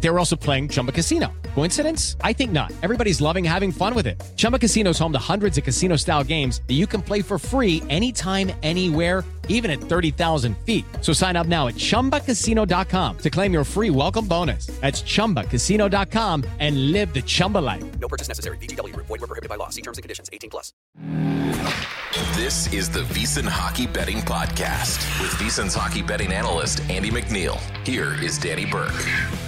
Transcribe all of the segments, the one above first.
They were also playing Chumba Casino. Coincidence? I think not. Everybody's loving having fun with it. Chumba Casino is home to hundreds of casino style games that you can play for free anytime, anywhere, even at 30,000 feet. So sign up now at chumbacasino.com to claim your free welcome bonus. That's chumbacasino.com and live the Chumba life. No purchase necessary. VGW Group. Void were prohibited by law. See terms and conditions. 18 plus. This is the VSiN Hockey Betting Podcast with VSiN's hockey betting analyst Andy MacNeil. Here is Danny Burke.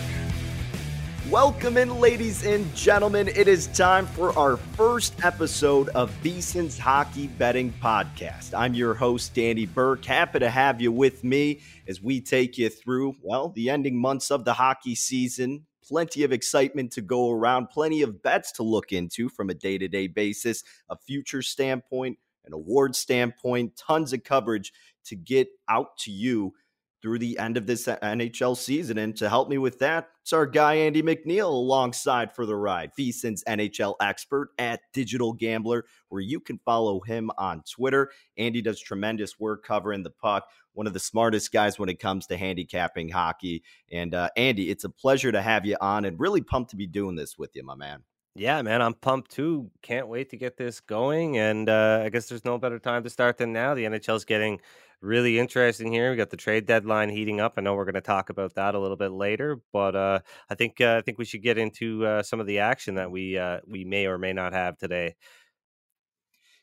Welcome in, ladies and gentlemen. It is time for our first episode of VSiN's Hockey Betting Podcast. I'm your host, Danny Burke. Happy to have you with me as we take you through, well, the ending months of the hockey season. Plenty of excitement to go around, plenty of bets to look into from a day to day basis, a future standpoint, an award standpoint, tons of coverage to get out to you through the end of this NHL season. And to help me with that, it's our guy Andy MacNeil alongside for the ride, VSiN's NHL expert at Digital Gambler, where you can follow him on Twitter. Andy does tremendous work covering the puck. One of the smartest guys when it comes to handicapping hockey. And uh, Andy, it's a pleasure to have you on and really pumped to be doing this with you, my man. Yeah, man, I'm pumped too. Can't wait to get this going. And uh, I guess there's no better time to start than now. The NHL's getting really interesting here. We got the trade deadline heating up. I know we're going to talk about that a little bit later, but uh, I think uh, I think we should get into uh, some of the action that we uh, we may or may not have today.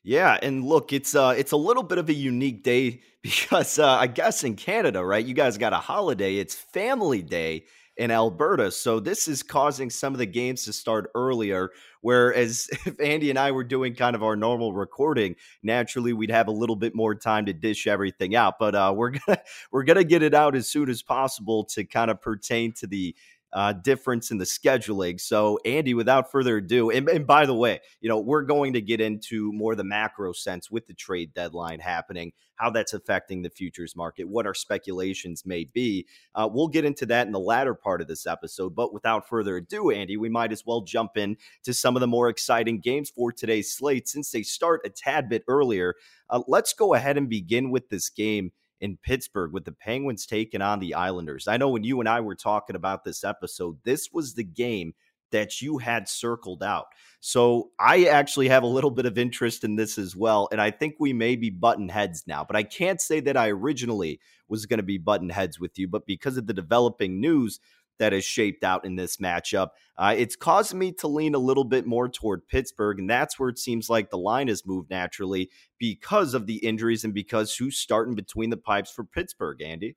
Yeah, and look, it's uh it's a little bit of a unique day because uh, I guess in Canada, right? You guys got a holiday. It's Family Day in Alberta. So this is causing some of the games to start earlier. Whereas if Andy and I were doing kind of our normal recording, naturally we'd have a little bit more time to dish everything out. But uh, we're gonna we're gonna get it out as soon as possible to kind of pertain to the uh, difference in the scheduling. So, Andy, without further ado, and, and, by the way, you know, we're going to get into more the macro sense with the trade deadline happening, how that's affecting the futures market, what our speculations may be. Uh, we'll get into that in the latter part of this episode. But without further ado, Andy, we might as well jump in to some of the more exciting games for today's slate since they start a tad bit earlier. Uh, let's go ahead and begin with this game in Pittsburgh with the Penguins taking on the Islanders. I know when you and I were talking about this episode, this was the game that you had circled out. So I actually have a little bit of interest in this as well. And I think we may be button heads now, but I can't say that I originally was going to be button heads with you. But because of the developing news, that is shaped out in this matchup. Uh, it's causing me to lean a little bit more toward Pittsburgh, and that's where it seems like the line has moved naturally because of the injuries and because who's starting between the pipes for Pittsburgh, Andy.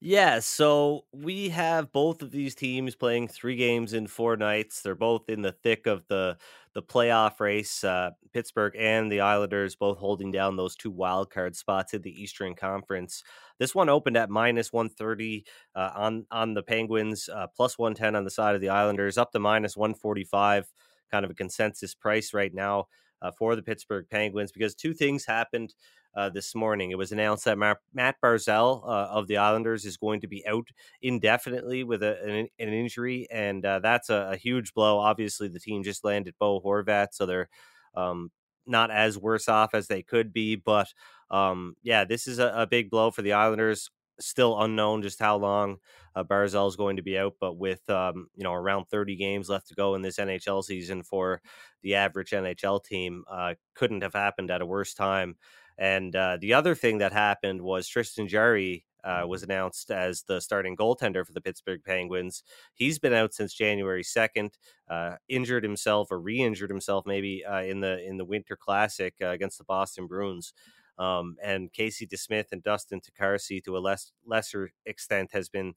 Yeah, so we have both of these teams playing three games in four nights. They're both in the thick of the the playoff race. Uh, Pittsburgh and the Islanders both holding down those two wild card spots in the Eastern Conference. This one opened at minus one thirty uh, on on the Penguins, uh, plus one ten on the side of the Islanders, up to minus one forty five kind of a consensus price right now uh, for the Pittsburgh Penguins because two things happened uh, this morning. It was announced that Matt Barzal uh, of the Islanders is going to be out indefinitely with a, an, an, injury, and uh, that's a, a, huge blow. Obviously, the team just landed Bo Horvat, so they're um, not as worse off as they could be. But um, yeah, this is a, a, big blow for the Islanders. Still unknown just how long uh, Barzal is going to be out, but with um, you know around 30 games left to go in this NHL season for the average NHL team, uh, couldn't have happened at a worse time. And uh, the other thing that happened was Tristan Jarry uh, was announced as the starting goaltender for the Pittsburgh Penguins. He's been out since January second, uh, injured himself or re-injured himself maybe uh, in the in the Winter Classic uh, against the Boston Bruins. Um, and Casey DeSmith and Dustin Tokarski, to a less lesser extent, has been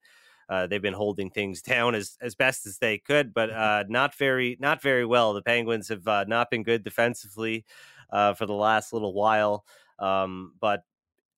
uh, they've been holding things down as as best as they could, but uh, not very not very well. The Penguins have uh, not been good defensively uh, for the last little while. Um, but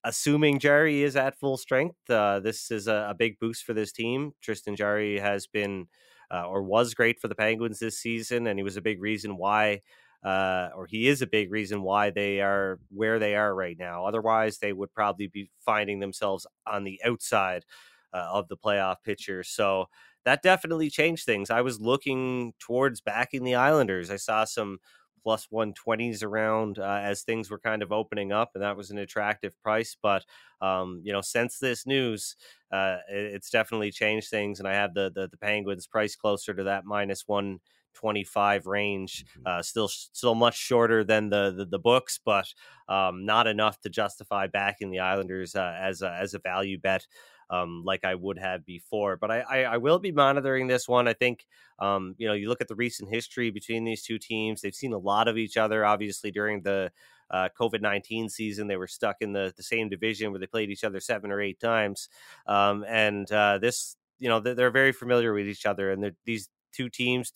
assuming Jarry is at full strength, uh, this is a, a, big boost for this team. Tristan Jarry has been uh, or was great for the Penguins this season, and he was a big reason why. Uh, or he is a big reason why they are where they are right now. Otherwise, they would probably be finding themselves on the outside uh, of the playoff picture. So that definitely changed things. I was looking towards backing the Islanders. I saw some plus 120s around uh, as things were kind of opening up, and that was an attractive price. But um, you know, since this news, uh, it, it's definitely changed things, and I have the, the the Penguins price closer to that minus one. 25 range mm-hmm. uh, still still much shorter than the the, the books but um, not enough to justify backing the islanders uh, as a, as a value bet um, like I would have before. But I, I, I, will be monitoring this one. I think, um, you know, you look at the recent history between these two teams, they've seen a lot of each other, obviously, during the uh, COVID 19 season. They were stuck in the, the same division where they played each other seven or eight times. Um, and uh, this, you know, they're, they're, very familiar with each other. And these two teams,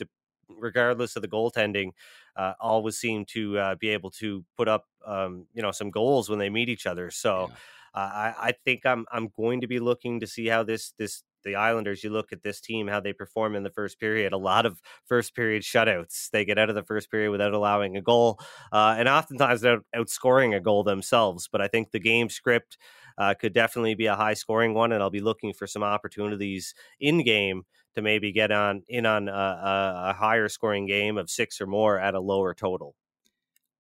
regardless of the goaltending, uh, always seem to uh, be able to put up, um, you know, some goals when they meet each other. So, yeah. I, I think I'm I'm going to be looking to see how this this the Islanders. You look at this team, how they perform in the first period. A lot of first period shutouts. They get out of the first period without allowing a goal, uh, and oftentimes they're outscoring a goal themselves. But I think the game script uh, could definitely be a high scoring one, and I'll be looking for some opportunities in game to maybe get on in on a, a, higher scoring game of six or more at a lower total.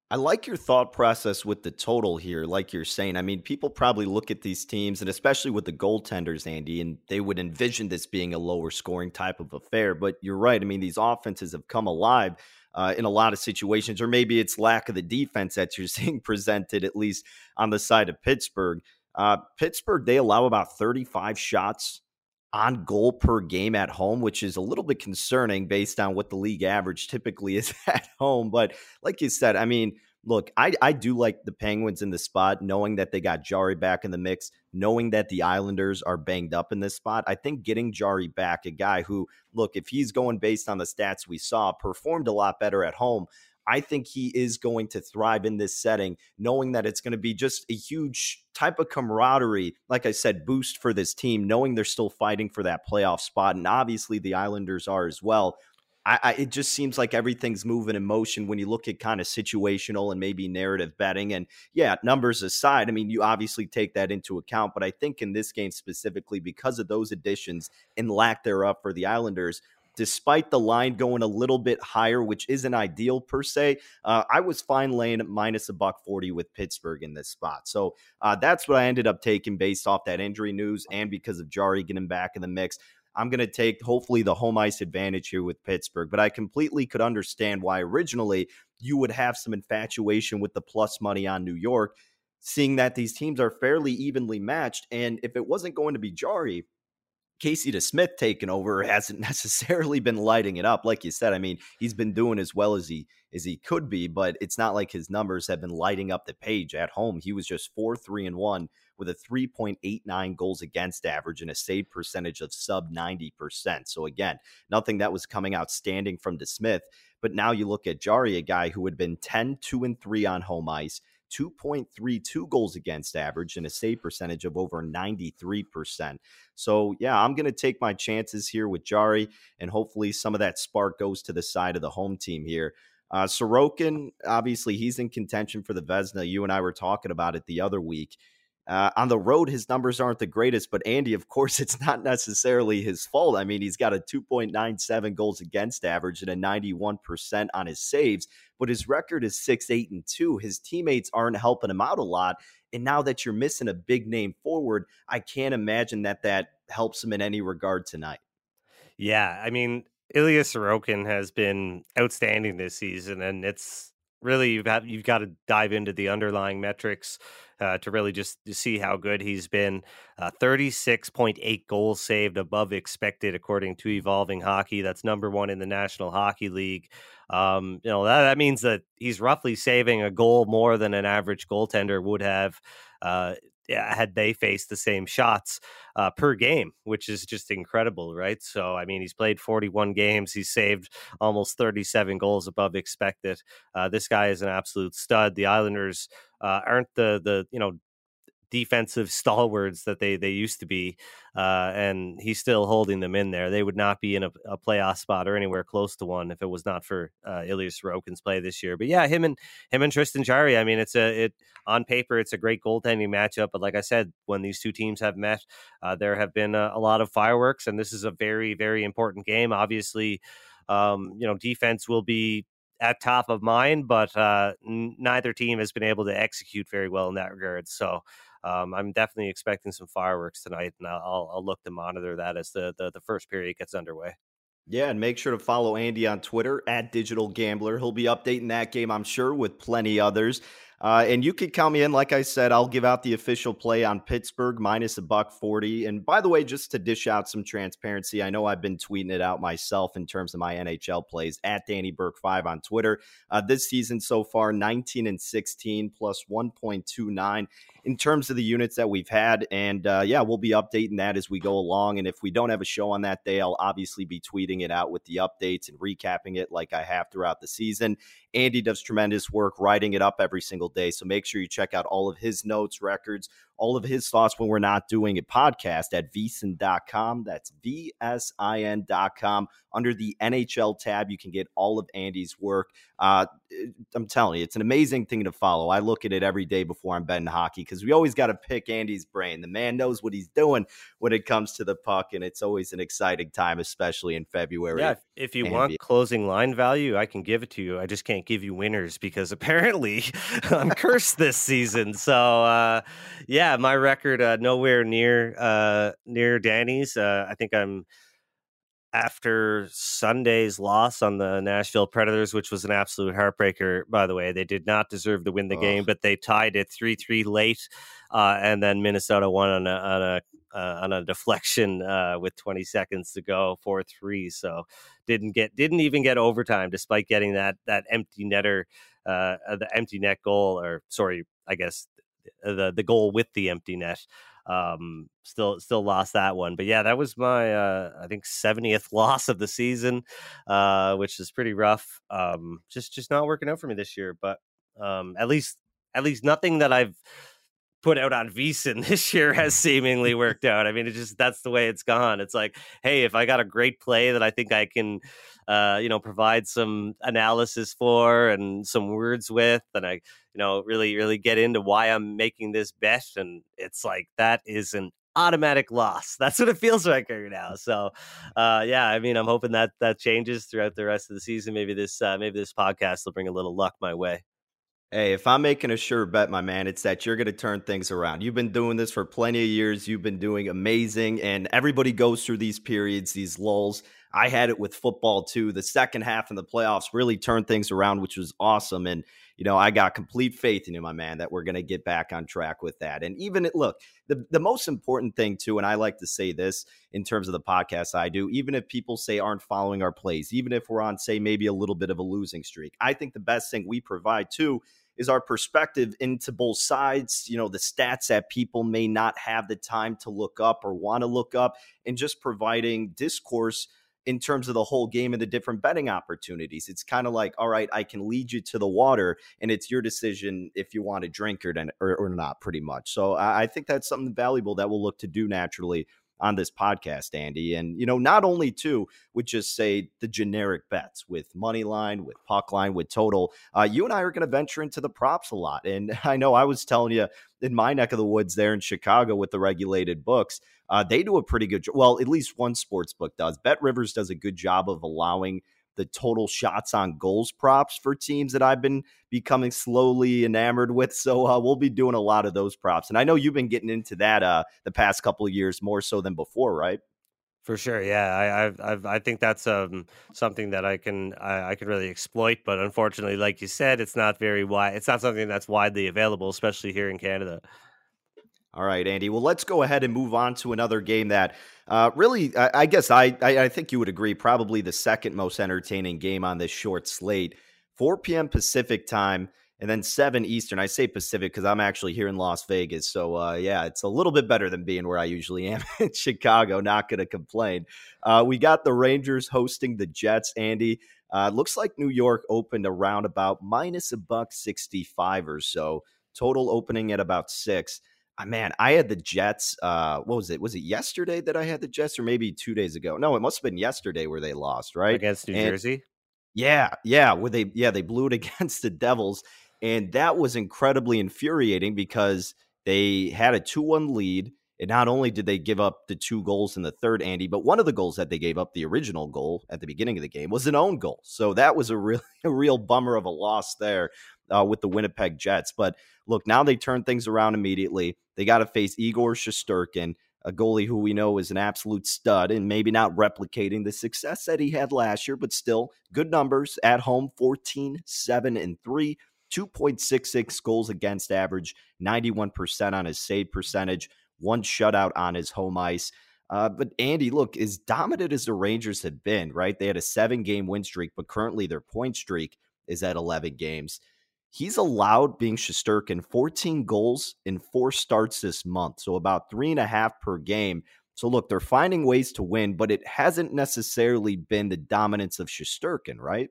I like your thought process with the total here, like you're saying. I mean, people probably look at these teams, and especially with the goaltenders, Andy, and they would envision this being a lower scoring type of affair. But you're right. I mean, these offenses have come alive uh, in a lot of situations, or maybe it's lack of the defense that you're seeing presented, at least on the side of Pittsburgh. Uh, Pittsburgh, they allow about 35 shots on goal per game at home, which is a little bit concerning based on what the league average typically is at home. But like you said, I mean, look, I, I do like the Penguins in the spot, knowing that they got Jarry back in the mix, knowing that the Islanders are banged up in this spot. I think getting Jarry back, a guy who, look, if he's going based on the stats we saw, performed a lot better at home. I think he is going to thrive in this setting, knowing that it's going to be just a huge type of camaraderie, like I said, boost for this team, knowing they're still fighting for that playoff spot. And obviously the Islanders are as well. I, I, it just seems like everything's moving in motion when you look at kind of situational and maybe narrative betting. And yeah, numbers aside, I mean, you obviously take that into account. But I think in this game specifically, because of those additions and lack thereof for the Islanders, despite the line going a little bit higher, which isn't ideal per se. Uh, I was fine laying minus a buck 40 with Pittsburgh in this spot. So uh, that's what I ended up taking based off that injury news and because of Jarry getting back in the mix. I'm going to take hopefully the home ice advantage here with Pittsburgh, but I completely could understand why originally you would have some infatuation with the plus money on New York, seeing that these teams are fairly evenly matched. And if it wasn't going to be Jarry, Casey DeSmith taking over hasn't necessarily been lighting it up. Like you said, I mean, he's been doing as well as he as he could be, but it's not like his numbers have been lighting up the page at home. He was just four, three, and one with a 3.89 goals against average and a save percentage of sub 90%. So again, nothing that was coming outstanding from DeSmith. But now you look at Jarry, a guy who had been 10, 2, and 3 on home ice, 2.32 goals against average, and a save percentage of over 93%. So, yeah, I'm going to take my chances here with Jarry, and hopefully some of that spark goes to the side of the home team here. Uh, Sorokin, obviously, he's in contention for the Vezina. You and I were talking about it the other week. Uh, on the road, his numbers aren't the greatest, but Andy, of course, it's not necessarily his fault. I mean, he's got a 2.97 goals against average and a 91% on his saves, but his record is 6 8 and 2. His teammates aren't helping him out a lot. And now that you're missing a big name forward, I can't imagine that that helps him in any regard tonight. Yeah. I mean, Ilya Sorokin has been outstanding this season, and it's really you've you've got to dive into the underlying metrics uh, to really just see how good he's been. Uh, 36.8 goals saved above expected, according to Evolving Hockey. That's number one in the National Hockey League. Um, you know that, that means that he's roughly saving a goal more than an average goaltender would have. Uh, had they faced the same shots uh, per game, which is just incredible, right? So, I mean, he's played 41 games, he's saved almost 37 goals above expected. Uh, this guy is an absolute stud. The Islanders uh, aren't the the you know defensive stalwarts that they they used to be, uh, and he's still holding them in there. They would not be in a, a playoff spot or anywhere close to one if it was not for uh, Ilya Sorokin's play this year. But yeah, him and him and Tristan Jarry. I mean, it's a it on paper it's a great goaltending matchup, but like I said, when these two teams have met, uh, there have been a, a lot of fireworks, and this is a very very important game. Obviously. Um, you know, defense will be at top of mind, but uh, n- neither team has been able to execute very well in that regard. So um, I'm definitely expecting some fireworks tonight, and I'll, I'll look to monitor that as the, the, the first period gets underway. Yeah, and make sure to follow Andy on Twitter at Digital Gambler. He'll be updating that game, I'm sure, with plenty others. Uh, and you could count me in. Like I said, I'll give out the official play on Pittsburgh minus a buck 40. And by the way, just to dish out some transparency, I know I've been tweeting it out myself in terms of my NHL plays at Danny Burke 5 on Twitter. Uh, this season so far, 19 and 16 plus 1.29 in terms of the units that we've had. And uh, yeah, we'll be updating that as we go along. And if we don't have a show on that day, I'll obviously be tweeting it out with the updates and recapping it like I have throughout the season. Andy does tremendous work writing it up every single day. So make sure you check out all of his notes, records, all of his thoughts when we're not doing a podcast at vsin.com. That's V S I N.com. Under the NHL tab, you can get all of Andy's work. Uh, I'm telling you, it's an amazing thing to follow. I look at it every day before I'm betting hockey because we always got to pick Andy's brain. The man knows what he's doing when it comes to the puck, and it's always an exciting time, especially in February. Yeah, if you want closing line value, I can give it to you. I just can't give you winners because apparently I'm cursed this season. So, uh, yeah yeah, my record uh, nowhere near uh, near Danny's. Uh, I think I'm after Sunday's loss on the Nashville Predators, which was an absolute heartbreaker. By the way, they did not deserve to win the game, but they tied it three three late, uh, and then Minnesota won on a on a uh, on a deflection uh, with 20 seconds to go, four three. So didn't get didn't even get overtime, despite getting that that empty netter, uh, the empty net goal, or sorry, I guess the the goal with the empty net. Um, still still lost that one, but yeah, that was my uh, I think 70th loss of the season, uh, which is pretty rough. Um, just just not working out for me this year, but um, at least at least nothing that I've put out on VSiN this year has seemingly worked out. I mean, it just that's the way it's gone. It's like, hey, if I got a great play that I think I can, uh, you know, provide some analysis for and some words with, and I, you know, really, really get into why I'm making this bet, and it's like that is an automatic loss. That's what it feels like right now. So, uh, yeah, I mean, I'm hoping that that changes throughout the rest of the season. Maybe this, uh, maybe this podcast will bring a little luck my way. Hey, if I'm making a sure bet, my man, it's that you're going to turn things around. You've been doing this for plenty of years. You've been doing amazing, and everybody goes through these periods, these lulls. I had it with football too. The second half in the playoffs really turned things around, which was awesome. And, you know, I got complete faith in you, my man, that we're going to get back on track with that. And even, it look, the, the most important thing too, and I like to say this in terms of the podcast I do, even if people say aren't following our plays, even if we're on, say, maybe a little bit of a losing streak, I think the best thing we provide too is our perspective into both sides, you know, the stats that people may not have the time to look up or want to look up, and just providing discourse in terms of the whole game and the different betting opportunities. It's kind of like, all right, I can lead you to the water, and it's your decision if you want to drink or, or, or not, pretty much. So I, I think that's something valuable that we'll look to do naturally on this podcast, Andy. And, you know, not only too would just say the generic bets with money line, with puck line, with total, uh, you and I are going to venture into the props a lot. And I know I was telling you in my neck of the woods there in Chicago with the regulated books, uh, they do a pretty good job. Well, at least one sports book does. BetRivers does a good job of allowing the total shots on goals props for teams that I've been becoming slowly enamored with. So uh, we'll be doing a lot of those props, and I know you've been getting into that uh, the past couple of years more so than before, right? For sure, yeah. I I've, i think that's um, something that I can I, I, can really exploit, but unfortunately, like you said, it's not very wide. It's not something that's widely available, especially here in Canada. All right, Andy. Well, let's go ahead and move on to another game that uh, really, I, I guess I, I, I think you would agree, probably the second most entertaining game on this short slate. 4 p.m. Pacific time and then 7 Eastern. I say Pacific because I'm actually here in Las Vegas. So, uh, yeah, it's a little bit better than being where I usually am in Chicago. Not going to complain. Uh, we got the Rangers hosting the Jets, Andy. Uh, looks like New York opened around about minus a buck 65 or so. Total opening at about six. Uh, man, I had the Jets. Uh, what was it? Was it yesterday that I had the Jets, or maybe two days ago? No, it must have been yesterday where they lost, right against New and, Jersey. Yeah, yeah, where they yeah they blew it against the Devils, and that was incredibly infuriating because they had a two-one lead. And not only did they give up the two goals in the third, Andy, but one of the goals that they gave up, the original goal at the beginning of the game, was an own goal. So that was a real, a real bummer of a loss there uh, with the Winnipeg Jets. But look, now they turn things around immediately. They got to face Igor Shesterkin, a goalie who we know is an absolute stud and maybe not replicating the success that he had last year, but still good numbers at home 14, 7, and 3. 2.66 goals against average, 91% on his save percentage, one shutout on his home ice. Uh, but Andy, look, as dominant as the Rangers had been, right? They had a seven game win streak, but currently their point streak is at 11 games. He's allowed being Shesterkin 14 goals in four starts this month, so about three and a half per game. So look, they're finding ways to win, but it hasn't necessarily been the dominance of Shesterkin, right?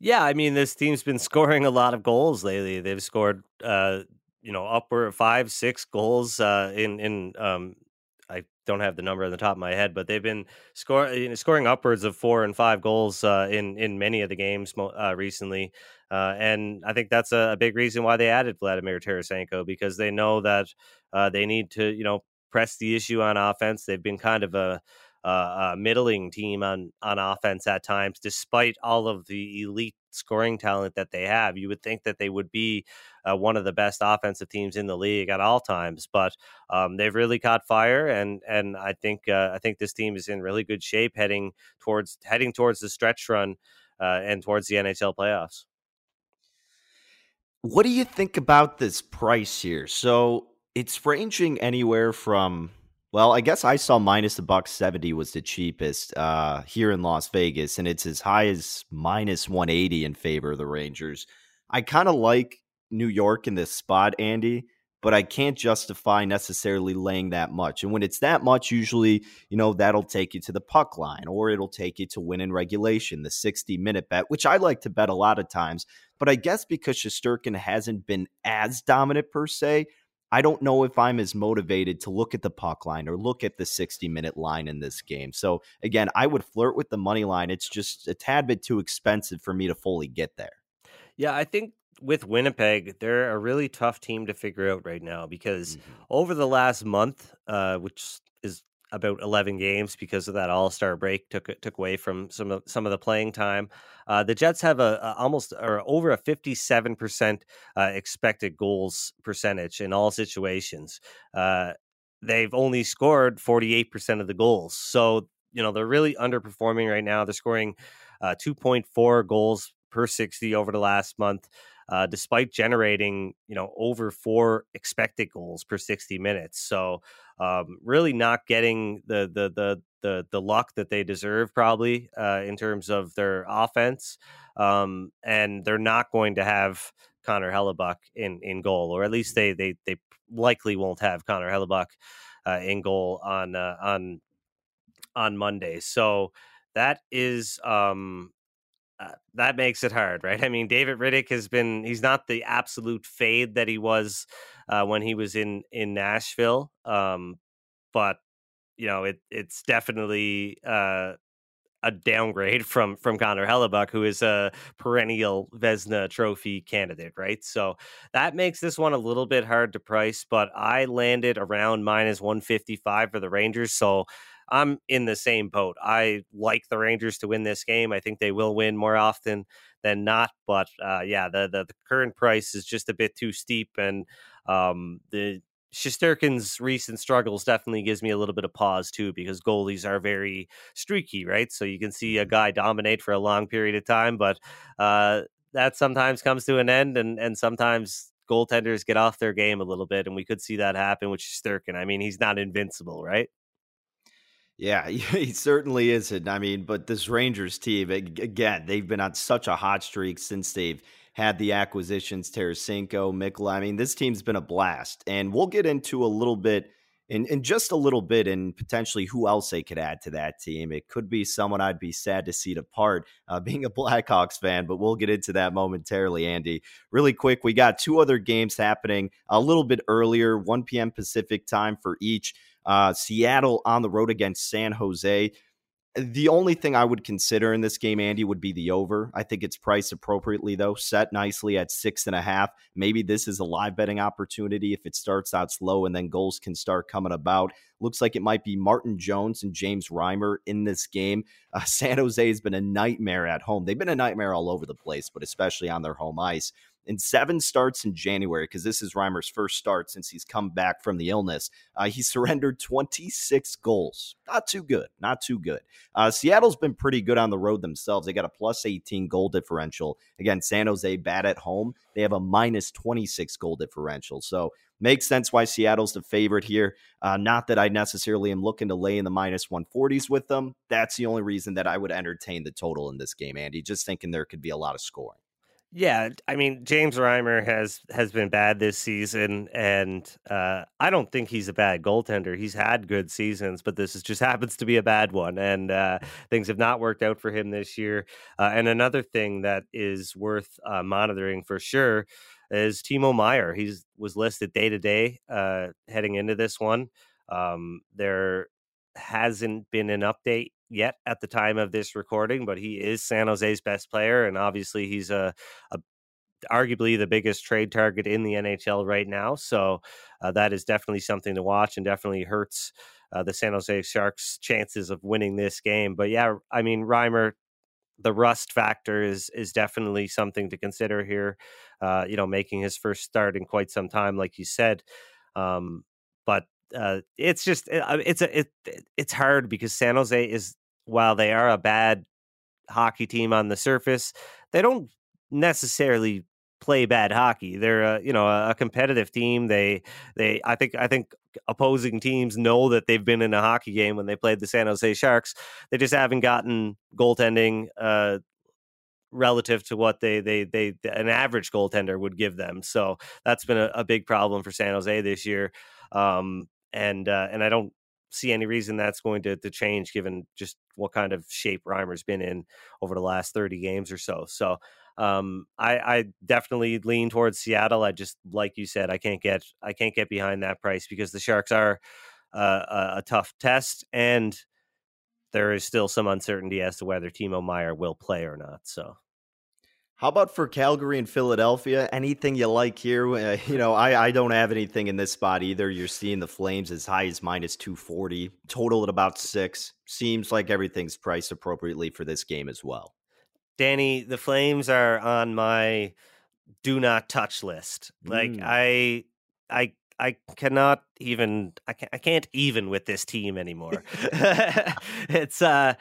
Yeah, I mean, this team's been scoring a lot of goals lately. They've scored, uh, you know, upward five, six goals uh, in in um, I don't have the number on the top of my head, but they've been scoring scoring upwards of four and five goals uh, in in many of the games uh, recently, uh, and I think that's a, a, big reason why they added Vladimir Tarasenko because they know that uh, they need to you know press the issue on offense. They've been kind of a a middling team on on offense at times, despite all of the elite scoring talent that they have. You would think that they would be uh, one of the best offensive teams in the league at all times, but um, they've really caught fire, and and I think uh, I think this team is in really good shape heading towards heading towards the stretch run uh, and towards the NHL playoffs. What do you think about this price here? So it's ranging anywhere from well, I guess I saw minus a buck seventy was the cheapest uh, here in Las Vegas, and it's as high as minus one eighty in favor of the Rangers. I kind of like New York in this spot, Andy, but I can't justify necessarily laying that much. And when it's that much, usually, you know, that'll take you to the puck line or it'll take you to win in regulation, the 60 minute bet, which I like to bet a lot of times. But I guess because Shesterkin hasn't been as dominant per se, I don't know if I'm as motivated to look at the puck line or look at the 60 minute line in this game. So again, I would flirt with the money line. It's just a tad bit too expensive for me to fully get there. Yeah, I think with Winnipeg, they're a really tough team to figure out right now because mm-hmm. over the last month, uh, which is about 11 games because of that All-Star break took took away from some of some of the playing time. Uh, the Jets have a, a, almost or over a 57% uh, expected goals percentage in all situations. Uh, they've only scored 48% of the goals. So, you know, they're really underperforming right now. They're scoring uh, 2.4 goals per 60 over the last month uh, despite generating you know over four expected goals per 60 minutes. So um, really not getting the the the the the luck that they deserve probably uh, in terms of their offense, um, and they're not going to have Connor Hellebuyck in in goal, or at least they they they likely won't have Connor Hellebuyck uh, in goal on uh, on on Monday. So that is um uh, that makes it hard, right? I mean, David Rittich has been he's not the absolute fade that he was uh, when he was in in Nashville. Um, but you know, it it's definitely uh, a downgrade from from Connor Hellebuyck, who is a perennial Vezina Trophy candidate, right? So that makes this one a little bit hard to price. But I landed around minus one fifty five for the Rangers, so I'm in the same boat. I like the Rangers to win this game. I think they will win more often than not. But uh, yeah, the, the, the current price is just a bit too steep, and um, the Shesterkin's recent struggles definitely gives me a little bit of pause too, because goalies are very streaky, right? So you can see a mm-hmm. guy dominate for a long period of time, but uh, that sometimes comes to an end, and and sometimes goaltenders get off their game a little bit, and we could see that happen with Shesterkin. I mean, he's not invincible, right? Yeah, he certainly isn't. I mean, but this Rangers team, again, they've been on such a hot streak since they've had the acquisitions, Tarasenko, Mikkola. I mean, this team's been a blast. And we'll get into a little bit, in, in just a little bit, and potentially who else they could add to that team. It could be someone I'd be sad to see depart, uh, being a Blackhawks fan, but we'll get into that momentarily, Andy. Really quick, we got two other games happening a little bit earlier, 1 p.m. Pacific time for each. Uh, Seattle on the road against San Jose. The only thing I would consider in this game, Andy, would be the over. I think it's priced appropriately, though, set nicely at six and a half. Maybe this is a live betting opportunity if it starts out slow and then goals can start coming about. Looks like it might be Martin Jones and James Reimer in this game. Uh, San Jose has been a nightmare at home. They've been a nightmare all over the place, but especially on their home ice in seven starts in January, because this is Reimer's first start since he's come back from the illness. Uh, he surrendered 26 goals. Not too good. Not too good. Uh, Seattle's been pretty good on the road themselves. They got a plus 18 goal differential. Again, San Jose bad at home. They have a minus 26 goal differential. So makes sense why Seattle's the favorite here. Uh, not that I necessarily am looking to lay in the minus 140s with them. That's the only reason that I would entertain the total in this game, Andy. Just thinking there could be a lot of scoring. Yeah, I mean James Reimer has has been bad this season, and uh, I don't think he's a bad goaltender. He's had good seasons, but this is, just happens to be a bad one, and uh, things have not worked out for him this year. Uh, and another thing that is worth uh, monitoring for sure is Timo Meier. He's was listed day to day uh, heading into this one. Um, there hasn't been an update yet at the time of this recording, but he is San Jose's best player, and obviously he's a, a arguably the biggest trade target in the NHL right now. So uh, that is definitely something to watch, and definitely hurts uh, the San Jose Sharks' chances of winning this game. But yeah, I mean Reimer. The rust factor is is definitely something to consider here. Uh, you know, making his first start in quite some time, like you said. Um, but uh, it's just it's a it, it's hard because San Jose is while they are a bad hockey team on the surface, they don't necessarily play bad hockey. They're a, you know a competitive team. They they I think I think opposing teams know that they've been in a hockey game when they played the San Jose Sharks. They just haven't gotten goaltending uh, relative to what they they they an average goaltender would give them. So that's been a, a big problem for San Jose this year. Um, and uh, and I don't see any reason that's going to, to change given just what kind of shape Reimer's been in over the last 30 games or so. So um, I, I definitely lean towards Seattle. I just like you said, I can't get I can't get behind that price because the Sharks are uh, a, a tough test and there is still some uncertainty as to whether Timo Meier will play or not. So how about for Calgary and Philadelphia? Anything you like here? Uh, you know, I, I don't have anything in this spot either. You're seeing the Flames as high as minus 240, total at about six. Seems like everything's priced appropriately for this game as well. Danny, the Flames are on my do not touch list. Like mm. I, I, I cannot even. I can't. I can't even with this team anymore. it's uh,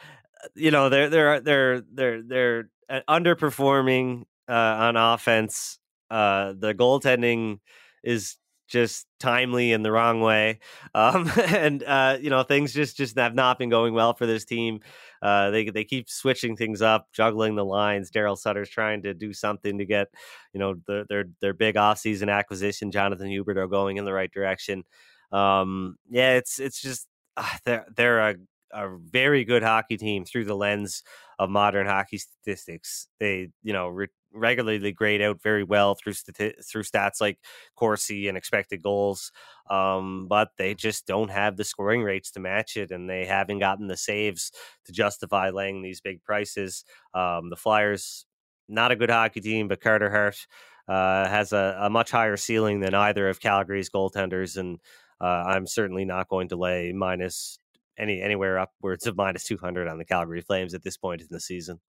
you know, they're they're they're they're they're underperforming uh, on offense. Uh, the goaltending is just timely in the wrong way, um, and uh, you know things just just have not been going well for this team. Uh, they they keep switching things up, juggling the lines. Daryl Sutter's trying to do something to get you know the, their their big offseason acquisition, Jonathan Hubert, are going in the right direction. Um, yeah, it's it's just uh, they're they're a a very good hockey team through the lens of modern hockey statistics. They, you know, re- regularly grade out very well through stati- through stats like Corsi and expected goals, um, but they just don't have the scoring rates to match it, and they haven't gotten the saves to justify laying these big prices. Um, the Flyers, not a good hockey team, but Carter Hart uh, has a, a, much higher ceiling than either of Calgary's goaltenders, and uh, I'm certainly not going to lay minus any anywhere upwards of minus 200 on the Calgary Flames at this point in the season.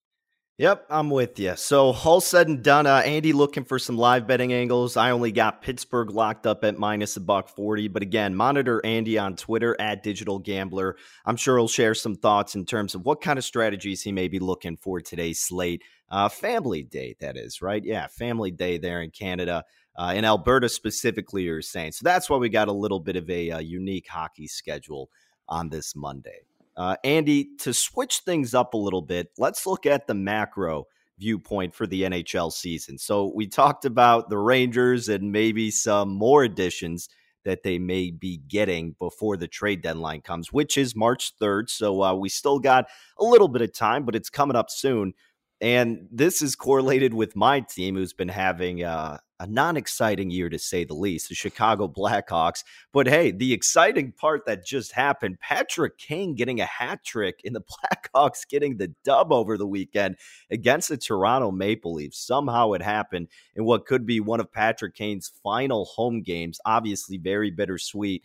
Yep, I'm with you. So, all said and done, uh, Andy looking for some live betting angles. I only got Pittsburgh locked up at minus a buck 40. But again, monitor Andy on Twitter at Digital Gambler. I'm sure he'll share some thoughts in terms of what kind of strategies he may be looking for today's slate. Uh, family Day, that is, right? Yeah, Family Day there in Canada. Uh, in Alberta specifically, you're saying. So that's why we got a little bit of a, a uh, unique hockey schedule on this Monday. Uh, Andy, to switch things up a little bit, let's look at the macro viewpoint for the NHL season. So we talked about the Rangers and maybe some more additions that they may be getting before the trade deadline comes, which is March 3rd. So uh, we still got a little bit of time, but it's coming up soon. And this is correlated with my team, who's been having uh, a non exciting year to say the least, the Chicago Blackhawks. But hey, the exciting part that just happened Patrick Kane getting a hat trick in the Blackhawks getting the dub over the weekend against the Toronto Maple Leafs. Somehow it happened in what could be one of Patrick Kane's final home games. Obviously, very bittersweet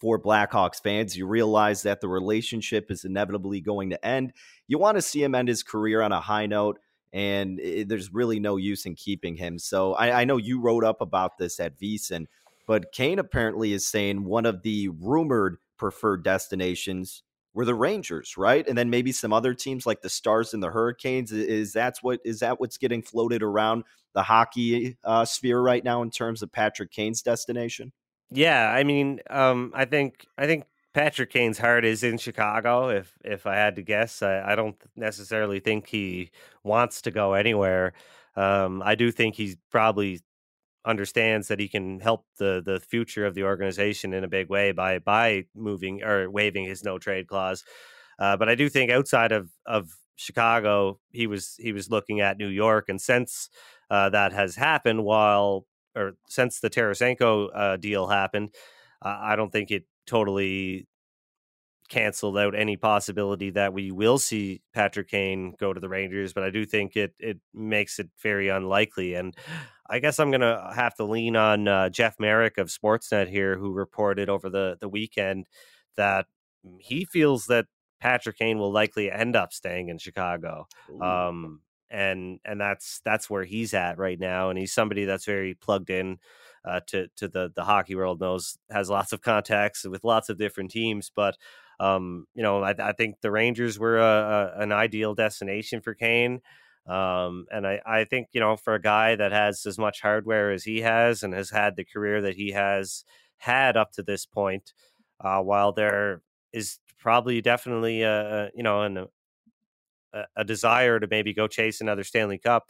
for Blackhawks fans. You realize that the relationship is inevitably going to end. You want to see him end his career on a high note, and it, there's really no use in keeping him. So I, I know you wrote up about this at VSiN, but Kane apparently is saying one of the rumored preferred destinations were the Rangers, right? And then maybe some other teams like the Stars and the Hurricanes. Is that's what is that what's getting floated around the hockey uh, sphere right now in terms of Patrick Kane's destination? Yeah, I mean, um, I think I think Patrick Kane's heart is in Chicago. If if I had to guess, I, I don't necessarily think he wants to go anywhere. Um, I do think he probably understands that he can help the the future of the organization in a big way by by moving or waiving his no trade clause. Uh, but I do think outside of of Chicago, he was he was looking at New York, and since uh, that has happened, while or since the Tarasenko uh, deal happened, uh, I don't think it totally canceled out any possibility that we will see Patrick Kane go to the Rangers, but I do think it it makes it very unlikely. And I guess I'm gonna have to lean on uh, Jeff Marek of Sportsnet here, who reported over the the weekend that he feels that Patrick Kane will likely end up staying in Chicago. Um, and and that's that's where he's at right now and he's somebody that's very plugged in uh, to to the the hockey world knows has lots of contacts with lots of different teams but um, you know I, I, think the Rangers were a, a, an ideal destination for Kane um, and I, I think you know for a guy that has as much hardware as he has and has had the career that he has had up to this point uh, while there is probably definitely a, you know an a, a desire to maybe go chase another Stanley Cup.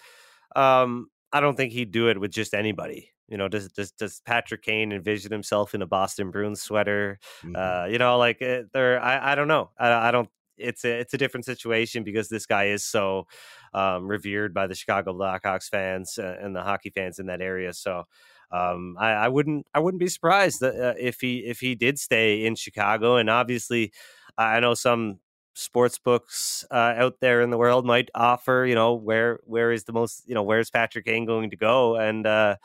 Um, I don't think he'd do it with just anybody. You know, does does, does Patrick Kane envision himself in a Boston Bruins sweater? Mm-hmm. Uh, you know, like eh, there, I, I don't know. I, I don't. It's a it's a different situation because this guy is so um, revered by the Chicago Blackhawks fans uh, and the hockey fans in that area. So um, I, I, wouldn't I wouldn't be surprised that, uh, if he if he did stay in Chicago. And obviously, I know some sports books uh, out there in the world might offer. You know, where where is the most? You know, where's Patrick Kane going to go? And uh,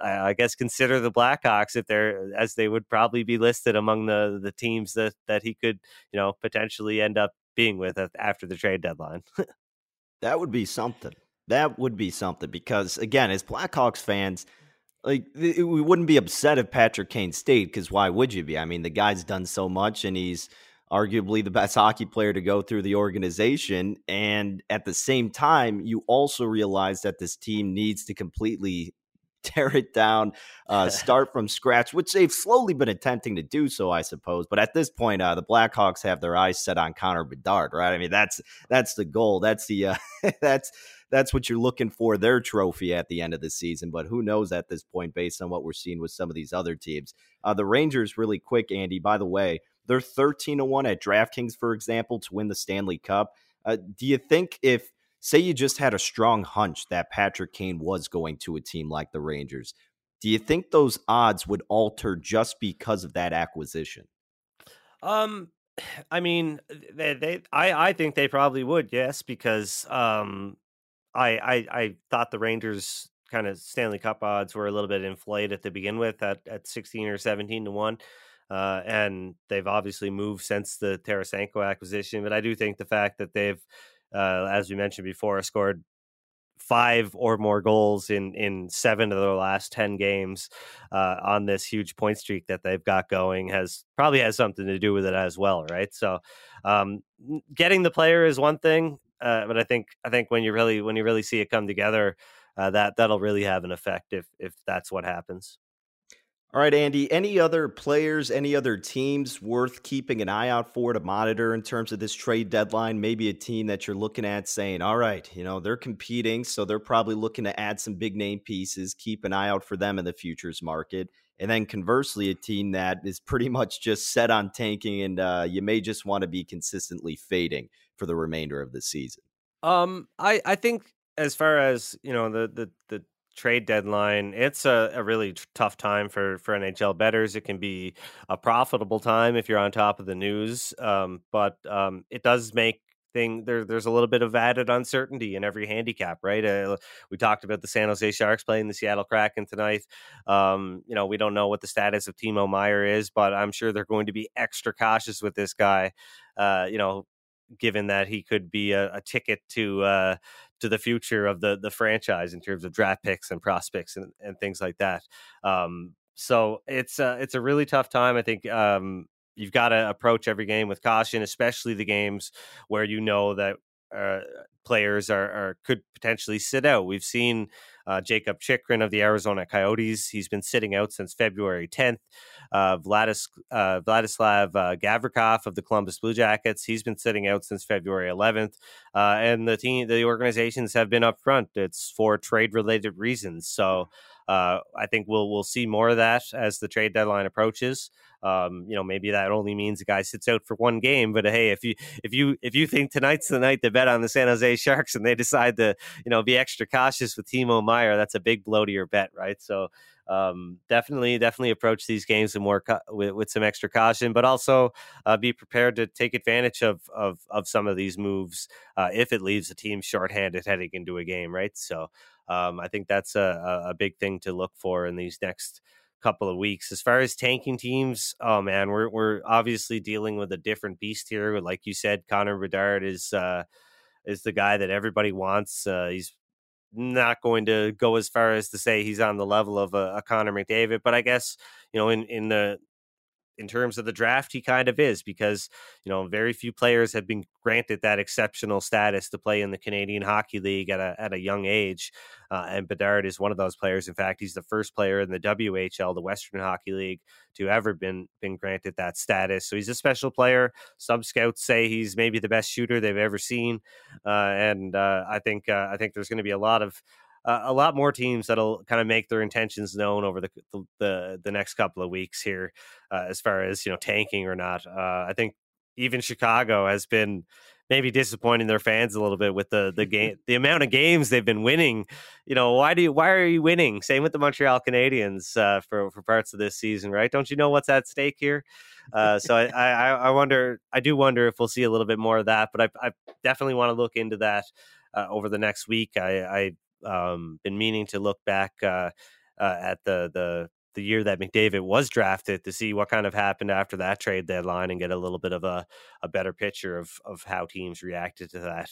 I, guess consider the Blackhawks if they're as they would probably be listed among the the teams that that he could you know potentially end up being with after the trade deadline. that would be something. That would be something because again, as Blackhawks fans. Like we wouldn't be upset if Patrick Kane stayed because why would you be? I mean, the guy's done so much and he's arguably the best hockey player to go through the organization. And at the same time, you also realize that this team needs to completely tear it down, uh, start from scratch, which they've slowly been attempting to do so, I suppose. But at this point, uh, the Blackhawks have their eyes set on Connor Bedard, right? I mean, that's that's the goal. That's the uh, that's that's what you're looking for their trophy at the end of the season. But who knows at this point, based on what we're seeing with some of these other teams. Uh, the Rangers, really quick, Andy. By the way, They're 13 to 1 at DraftKings, for example, to win the Stanley Cup. Uh, do you think if, say, you just had a strong hunch that Patrick Kane was going to a team like the Rangers, do you think those odds would alter just because of that acquisition? Um, I mean, they, they I, I think they probably would, yes, because um, I, I, I thought the Rangers kind of Stanley Cup odds were a little bit inflated to begin with at, at 16 or 17 to 1. Uh, and they've obviously moved since the Tarasenko acquisition. But I do think the fact that they've, uh, as we mentioned before, scored five or more goals in in seven of their last 10 games uh, on this huge point streak that they've got going has probably has something to do with it as well right so um, getting the player is one thing uh, but i think i think when you really when you really see it come together uh, that that'll really have an effect if if that's what happens all right, Andy. Any other players, any other teams worth keeping an eye out for to monitor in terms of this trade deadline? Maybe a team that you're looking at saying, all right, you know, they're competing, so they're probably looking to add some big name pieces. Keep an eye out for them in the futures market. And then conversely, a team that is pretty much just set on tanking and uh, you may just want to be consistently fading for the remainder of the season. Um, I, I think as far as, you know, the, the, the, trade deadline, it's a, a really tough time for for NHL bettors. It can be a profitable time if you're on top of the news, um, but um, it does make thing there. There's a little bit of added uncertainty in every handicap, right? Uh, we talked about the San Jose Sharks playing the Seattle Kraken tonight. Um, you know, we don't know what the status of Timo Meier is, but I'm sure they're going to be extra cautious with this guy. Uh, you know, given that he could be a, a ticket to uh, to the future of the the franchise in terms of draft picks and prospects and, and things like that. Um, so it's a, it's a really tough time. I think um, you've got to approach every game with caution, especially the games where you know that uh, players are, are, could potentially sit out. We've seen uh, Jakob Chychrun of the Arizona Coyotes. He's been sitting out since February 10th. Uh, Vladis, uh, Vladislav uh, Gavrikov of the Columbus Blue Jackets. He's been sitting out since February 11th. Uh, and the team, the organizations have been upfront. It's for trade related reasons. So uh, I think we'll we'll see more of that as the trade deadline approaches. Um, you know, maybe that only means a guy sits out for one game. But hey, if you if you if you think tonight's the night to bet on the San Jose Sharks and they decide to you know be extra cautious with Timo Meier, that's a big blow to your bet, right? So um, definitely, definitely approach these games with more with, with, some extra caution, but also uh, be prepared to take advantage of of, of some of these moves uh, if it leaves the team shorthanded heading into a game, right? So um, I think that's a, a big thing to look for in these next couple of weeks. As far as tanking teams, oh man, we're we're obviously dealing with a different beast here. Like you said, Connor Bedard is uh, is the guy that everybody wants. Uh, he's not going to go as far as to say he's on the level of a, a Connor McDavid, but I guess you know in in the in terms of the draft, he kind of is because you know very few players have been granted that exceptional status to play in the Canadian Hockey League at a at a young age, uh, and Bedard is one of those players. In fact, he's the first player in the WHL, the Western Hockey League, to ever been been granted that status. So he's a special player. Some scouts say he's maybe the best shooter they've ever seen, uh, and uh, I think uh, I think there's going to be a lot of uh, a lot more teams that'll kind of make their intentions known over the the, the next couple of weeks here, uh, as far as you know tanking or not. Uh, I think even Chicago has been maybe disappointing their fans a little bit with the the game the amount of games they've been winning. You know why do you why are you winning? Same with the Montreal Canadiens uh, for for parts of this season, right? Don't you know what's at stake here? Uh, so I, I I wonder I do wonder if we'll see a little bit more of that, but I I definitely want to look into that. Uh, over the next week. I, I um, been meaning to look back uh, uh, at the the the year that McDavid was drafted to see what kind of happened after that trade deadline and get a little bit of a, a better picture of of how teams reacted to that.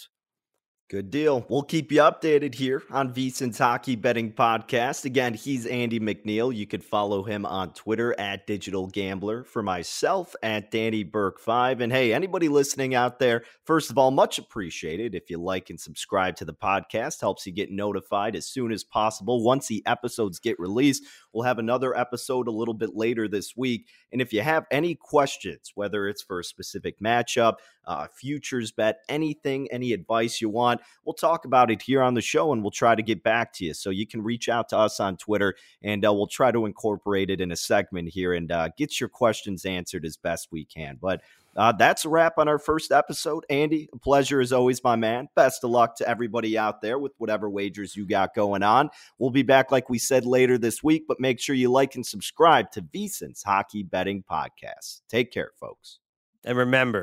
Good deal. We'll keep you updated here on VSiN's Hockey Betting Podcast. Again, he's Andy MacNeil. You could follow him on Twitter at Digital Gambler. For myself, at Danny Burke5. And hey, anybody listening out there, first of all, much appreciated if you like and subscribe to the podcast. Helps you get notified as soon as possible. Once the episodes get released, we'll have another episode a little bit later this week. And if you have any questions, whether it's for a specific matchup, uh, futures bet, anything, any advice you want, we'll talk about it here on the show and we'll try to get back to you. So you can reach out to us on Twitter and uh, we'll try to incorporate it in a segment here and uh, get your questions answered as best we can. But uh, that's a wrap on our first episode. Andy, a pleasure as always, my man. Best of luck to everybody out there with whatever wagers you got going on. We'll be back, like we said, later this week, but make sure you like and subscribe to VSiN's Hockey Betting Podcast. Take care, folks. And remember,